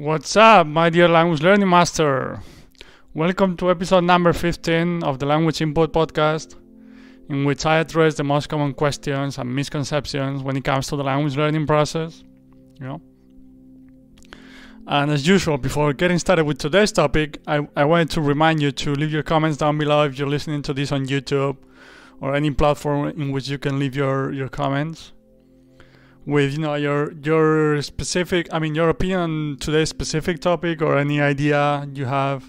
What's up, my dear language learning master? Welcome to episode number 15 of the Language Input Podcast, in which I address the most common questions and misconceptions when it comes to the language learning process. You know? And as usual, before getting started with today's topic, I, I wanted to remind you to leave your comments down below if you're listening to this on YouTube or any platform in which you can leave your, your comments with you know your your specific i mean your opinion on today's specific topic or any idea you have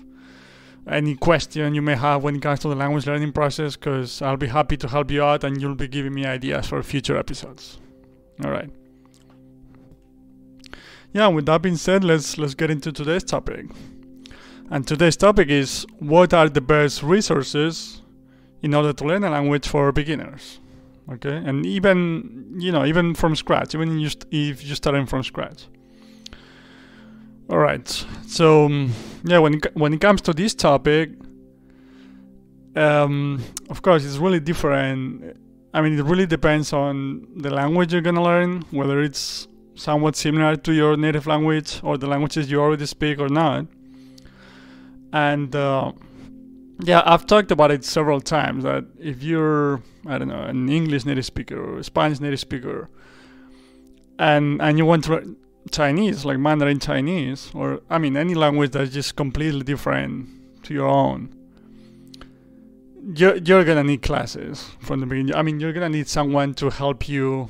any question you may have when it comes to the language learning process because i'll be happy to help you out and you'll be giving me ideas for future episodes. All right. Yeah with that being said let's let's get into today's topic. And today's topic is what are the best resources in order to learn a language for beginners okay? And even you know even from scratch even just if you're starting from scratch. All right so um, yeah when it, when it comes to this topic um, of course it's really different. I mean it really depends on the language you're gonna learn whether it's somewhat similar to your native language or the languages you already speak or not. And uh, yeah, I've talked about it several times that if you're, I don't know, an English native speaker or a Spanish native speaker, and and you want to learn Chinese, like Mandarin Chinese, or I mean any language that's just completely different to your own, you're you're gonna need classes from the beginning. I mean, you're gonna need someone to help you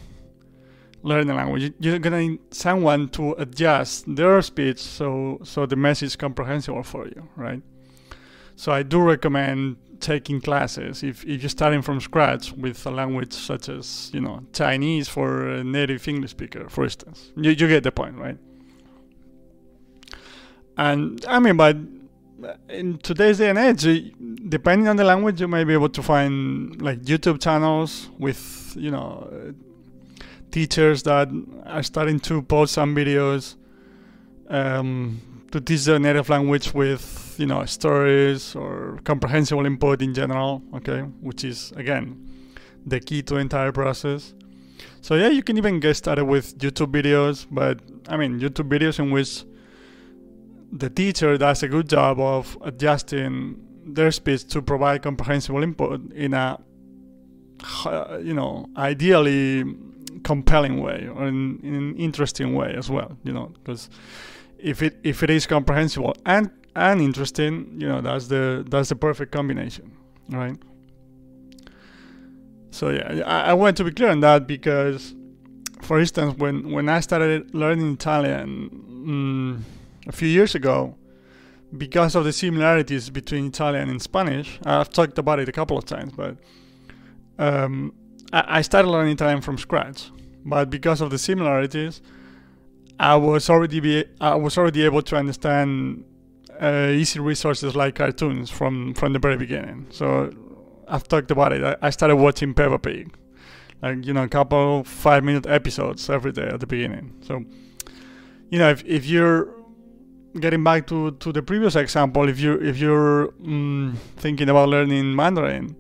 learn the language. You're gonna need someone to adjust their speech so so the message is comprehensible for you, right? So I do recommend taking classes if, if you're starting from scratch with a language such as, you know, Chinese for a native English speaker, for instance. You, you get the point, right? And I mean, but in today's day and age, depending on the language, you may be able to find like YouTube channels with, you know, teachers that are starting to post some videos um, to teach the native language with you know stories or comprehensible input in general okay which is again the key to the entire process. So yeah you can even get started with youtube videos but i mean youtube videos in which the teacher does a good job of adjusting their speech to provide comprehensible input in a you know ideally compelling way or in, in an interesting way as well you know because if it if it is comprehensible and and interesting, you know, that's the that's the perfect combination, right? So yeah, I, I want to be clear on that because, for instance, when when I started learning Italian um, a few years ago, because of the similarities between Italian and Spanish, I've talked about it a couple of times, but um, I, I started learning Italian from scratch. But because of the similarities, I was already be I was already able to understand uh, easy resources like cartoons from from the very beginning. So I've talked about it. I, I started watching Peppa Pig, like you know, a couple five minute episodes every day at the beginning. So you know, if if you're getting back to to the previous example, if you if you're mm, thinking about learning Mandarin,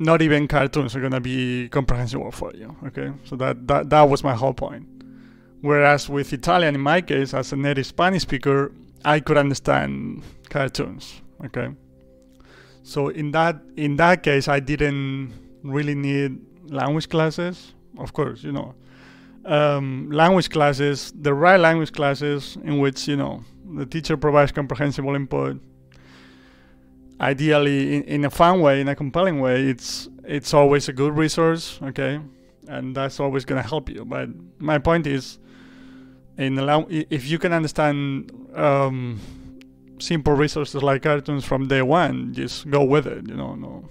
not even cartoons are gonna be comprehensible for you. Okay, so that that that was my whole point. Whereas with Italian, in my case, as a native Spanish speaker, I could understand cartoons. Okay, so in that in that case, I didn't really need language classes. Of course, you know, um, language classes, the right language classes, in which you know the teacher provides comprehensible input. Ideally, in, in a fun way, in a compelling way, it's it's always a good resource. Okay, and that's always going to help you. But my point is in allow if you can understand um, simple resources like cartoons from day one, just go with it. You know, no,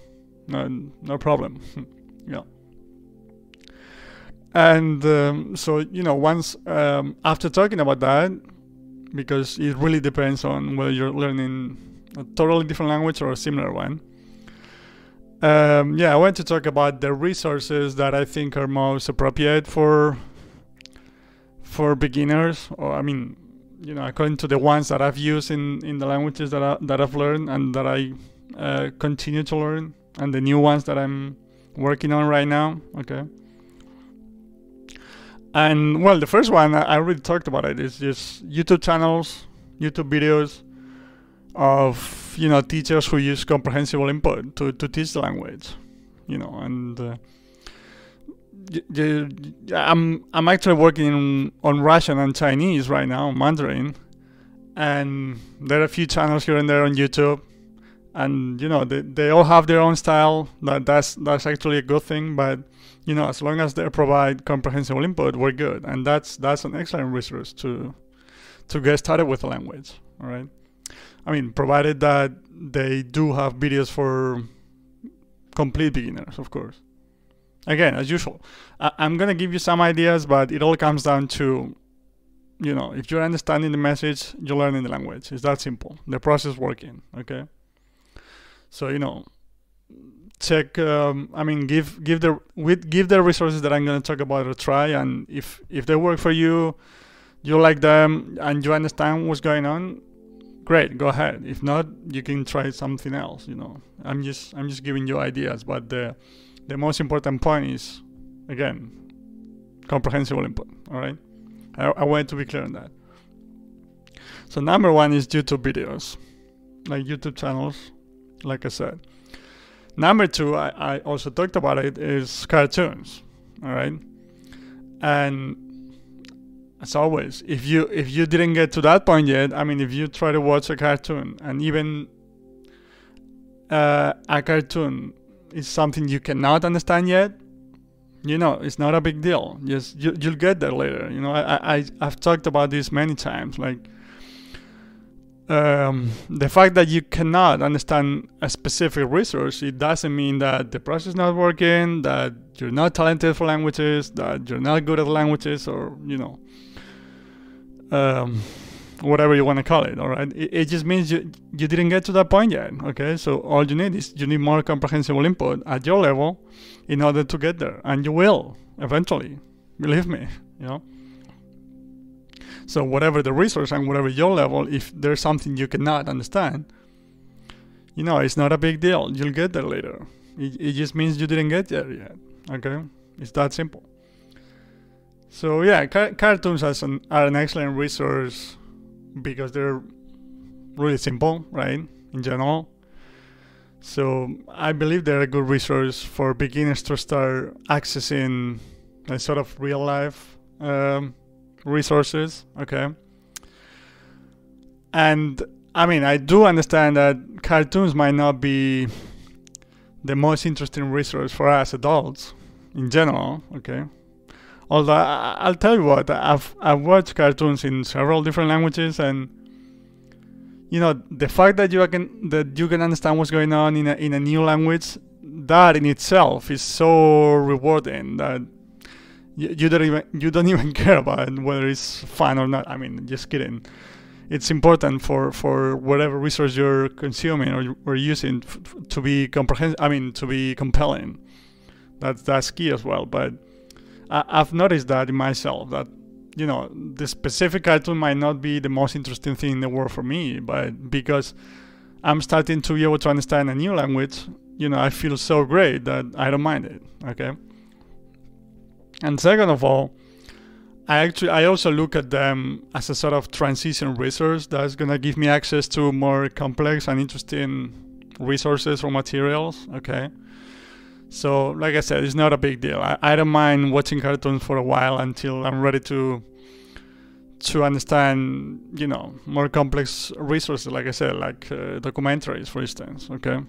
no, no problem. yeah. And um, so you know, once um, after talking about that, because it really depends on whether you're learning a totally different language or a similar one. Um, yeah, I want to talk about the resources that I think are most appropriate for for beginners, or I mean, you know, according to the ones that I've used in, in the languages that I, that I've learned and that I uh, continue to learn, and the new ones that I'm working on right now. Okay. And well, the first one I already talked about it. It's just YouTube channels, YouTube videos of you know teachers who use comprehensible input to, to teach the language. You know, and uh, I'm I'm actually working on Russian and Chinese right now, Mandarin, and there are a few channels here and there on YouTube, and you know they, they all have their own style. That that's that's actually a good thing, but you know, as long as they provide comprehensible input, we're good, and that's that's an excellent resource to to get started with the language. All right, I mean, provided that they do have videos for complete beginners, of course. Again, as usual, I- I'm gonna give you some ideas, but it all comes down to, you know, if you're understanding the message, you're learning the language. It's that simple. The process working. Okay. So you know, check um, i mean give give the with give the resources that i'm going to talk about a try and if if they work for you you like them and you understand what's going on great go ahead if not you can try something else you know i'm just i'm just giving you ideas but the the most important point is again comprehensible input all right i, I wanted to be clear on that so number one is youtube videos like youtube channels like i said Number two, I, I also talked about it, is cartoons. All right. And as always, if you if you didn't get to that point yet, I mean, if you try to watch a cartoon and even uh, a cartoon is something you cannot understand yet, you know, it's not a big deal. Just you, you'll get there later. You know, I, I I've talked about this many times. Like um, the fact that you cannot understand a specific resource, it doesn't mean that the process is not working, that you're not talented for languages, that you're not good at languages, or you know, um, whatever you want to call it. All right, it, it just means you you didn't get to that point yet. Okay, so all you need is you need more comprehensible input at your level in order to get there, and you will eventually. Believe me, you know. So whatever the resource and whatever your level, if there's something you cannot understand, you know, it's not a big deal. You'll get there later. It, it just means you didn't get there yet. Okay, it's that simple. So yeah, car- cartoons as an, are an excellent resource because they're really simple, right? In general. So I believe they're a good resource for beginners to start accessing a sort of real life um, resources. Okay. And I mean, I do understand that cartoons might not be the most interesting resource for us adults in general. Okay. Although I, will tell you what, I've I've watched cartoons in several different languages, and you know the fact that you can that you can understand what's going on in a in a new language, that in itself is so rewarding that you, you don't even you don't even care about whether it's fun or not. I mean, just kidding. It's important for, for whatever resource you're consuming or, or using to be comprehensive. I mean, to be compelling. That's that's key as well. But I, I've noticed that in myself that you know the specific item might not be the most interesting thing in the world for me, but because I'm starting to be able to understand a new language, you know, I feel so great that I don't mind it. Okay. And second of all, I actually I also look at them as a sort of transition resource that's gonna give me access to more complex and interesting resources or materials. Okay. So like I said, it's not a big deal. I, I don't mind watching cartoons for a while until I'm ready to to understand, you know, more complex resources, like I said, like uh, documentaries, for instance. Okay.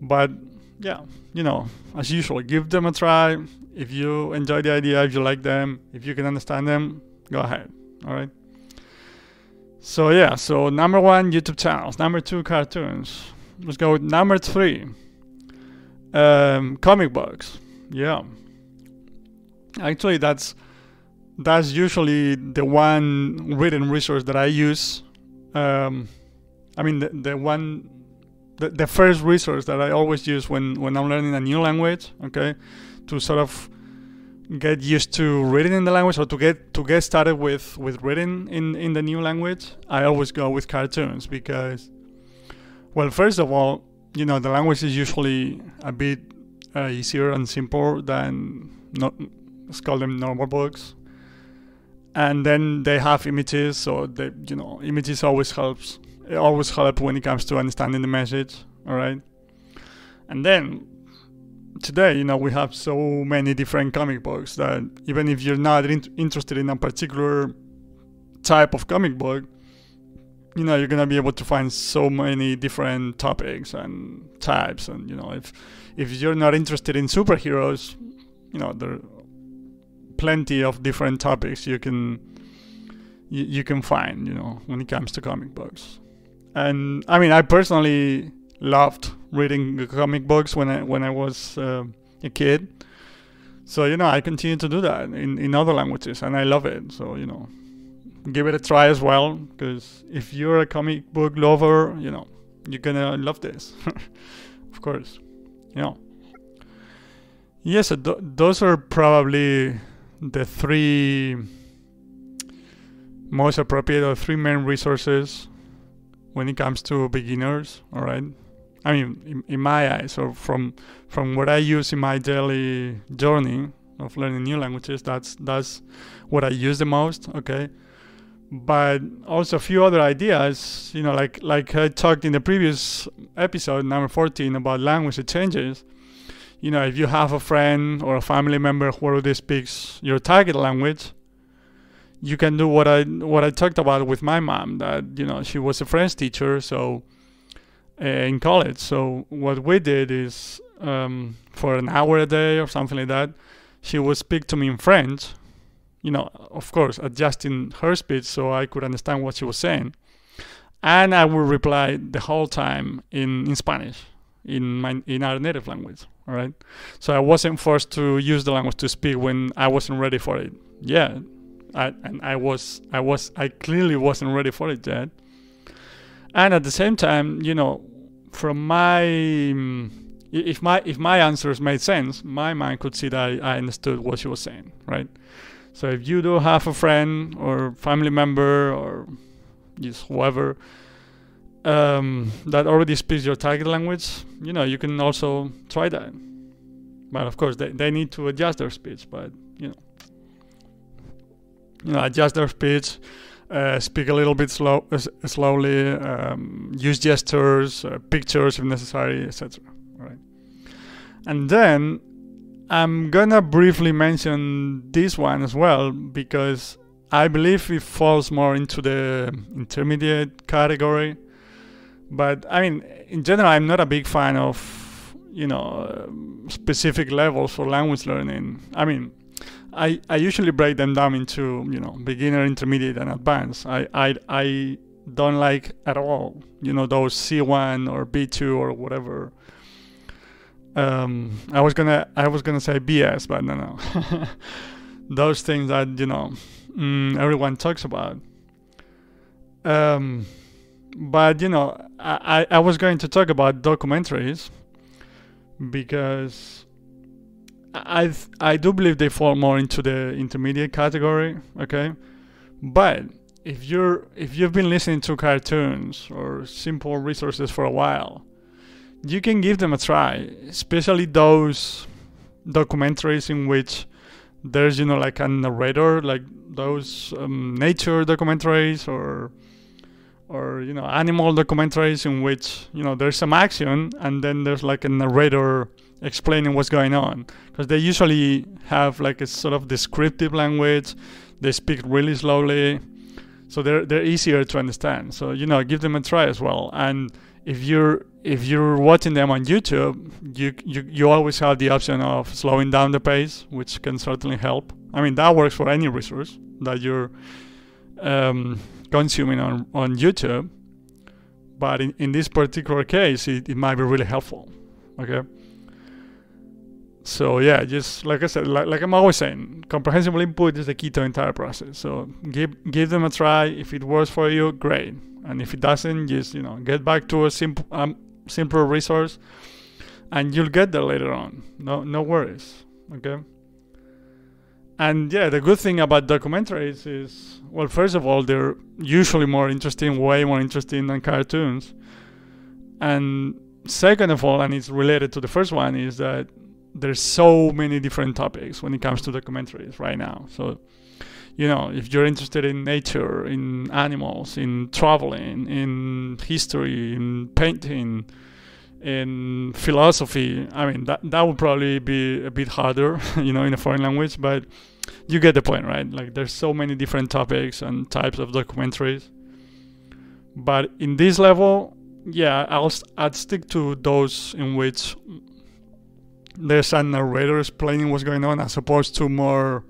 But yeah, you know, as usual, give them a try. If you enjoy the idea, if you like them, if you can understand them, go ahead. All right. So yeah, so number one, YouTube channels. Number two, cartoons. Let's go with number three. Um, comic books. Yeah. Actually, that's that's usually the one written resource that I use. Um, I mean, the, the one the, the first resource that I always use when, when I'm learning a new language, okay, to sort of get used to reading in the language or to get to get started with with reading in in the new language i always go with cartoons because well first of all you know the language is usually a bit uh, easier and simpler than not let's call them normal books. And then they have images, so they, you know, images always helps. It always help when it comes to understanding the message. All right. And then today, you know, we have so many different comic books that even if you're not in- interested in a particular type of comic book, you know, you're gonna be able to find so many different topics and types. And you know, if if you're not interested in superheroes, you know, there are plenty of different topics you can you, you can find. You know, when it comes to comic books. And I mean, I personally loved reading comic books when I when I was uh, a kid. So you know, I continue to do that in in other languages, and I love it. So you know, give it a try as well, because if you're a comic book lover, you know, you're gonna love this, of course. You know. Yes, so th- those are probably the three most appropriate or three main resources when it comes to beginners. All right. I mean, in, in, my eyes, or from from what I use in my daily journey of learning new languages, that's that's what I use the most. Okay, but also a few other ideas. You know, like like I talked in the previous episode, number fourteen, about language changes. You know, if you have a friend or a family member who already speaks your target language, you can do what I what I talked about with my mom. That you know, she was a French teacher, so uh, in college. So what we did is um, for an hour a day or something like that, she would speak to me in French. You know, of course, adjusting her speech so I could understand what she was saying, and I would reply the whole time in, in Spanish, in my in our native language. All right, so I wasn't forced to use the language to speak when I wasn't ready for it. Yeah, I, and I was I was I clearly wasn't ready for it yet and at the same time you know from my mm, if my if my answers made sense my mind could see that I, I understood what she was saying right so if you do have a friend or family member or just whoever um, that already speaks your target language you know you can also try that but of course they, they need to adjust their speech but you know you know adjust their speech uh, speak a little bit slow, uh, slowly, um, use gestures, uh, pictures if necessary, etc. Right. And then I'm gonna briefly mention this one as well because I believe it falls more into the intermediate category. But I mean, in general, I'm not a big fan of you know uh, specific levels for language learning. I mean, I, I usually break them down into you know beginner, intermediate, and advanced. I I I don't like at all you know those C1 or B2 or whatever. Um, I was gonna I was gonna say BS, but no no. those things that you know mm, everyone talks about. Um, but you know I, I was going to talk about documentaries because I I do believe they fall more into the intermediate category. Okay, but if you're if you've been listening to cartoons or simple resources for a while, you can give them a try, especially those documentaries in which there's you know like a narrator, like those um, nature documentaries or or you know animal documentaries in which you know there's some action and then there's like a narrator explaining what's going on. Because they usually have like a sort of descriptive language they speak really slowly so they're they're easier to understand. So you know give them a try as well. And if you're if you're watching them on YouTube you you, you always have the option of slowing down the pace which can certainly help I mean that works for any resource that you're um, consuming on, on YouTube but in, in this particular case it, it might be really helpful okay so yeah, just like I said, like, like I'm always saying, comprehensible input is the key to the entire process. So give give them a try. If it works for you, great. And if it doesn't, just you know get back to a simple um, simpler resource, and you'll get there later on. No no worries. Okay. And yeah, the good thing about documentaries is, well, first of all, they're usually more interesting, way more interesting than cartoons. And second of all, and it's related to the first one, is that there's so many different topics when it comes to documentaries right now. So, you know, if you're interested in nature, in animals, in traveling, in history, in painting, in philosophy, I mean, that that would probably be a bit harder, you know, in a foreign language, but you get the point, right? Like, there's so many different topics and types of documentaries. But in this level, yeah, I'll I'd stick to those in which there's a narrator explaining what's going on as opposed to more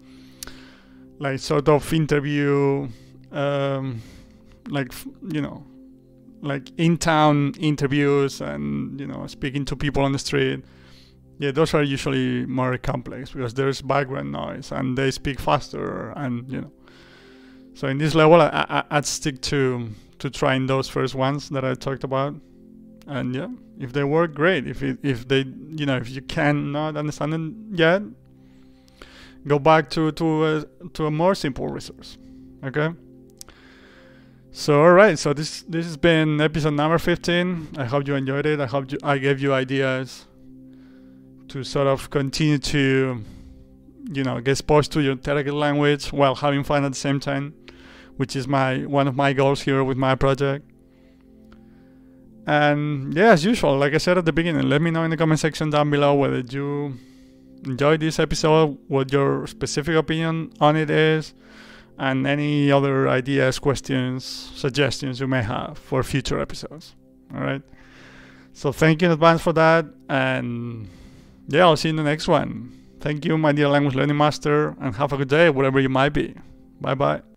like sort of interview um, like you know like in town interviews and you know speaking to people on the street. Yeah those are usually more complex because there's background noise and they speak faster and you know. So in this level I, I, i'd stick to to trying those first ones that i talked about. And yeah if they work great. If it, if they you know if you cannot understand them yet go back to to a, to a more simple resource okay? So all right so this this has been episode number 15 i hope you enjoyed it. I hope you, i gave you ideas to sort of continue to you know get exposed to your target language while having fun at the same time which is my one of my goals here with my project. And yeah, as usual, like I said at the beginning, let me know in the comment section down below whether you enjoyed this episode, what your specific opinion on it is, and any other ideas, questions, suggestions you may have for future episodes. All right. So thank you in advance for that, and yeah, I'll see you in the next one. Thank you, my dear language learning master, and have a good day wherever you might be. Bye bye.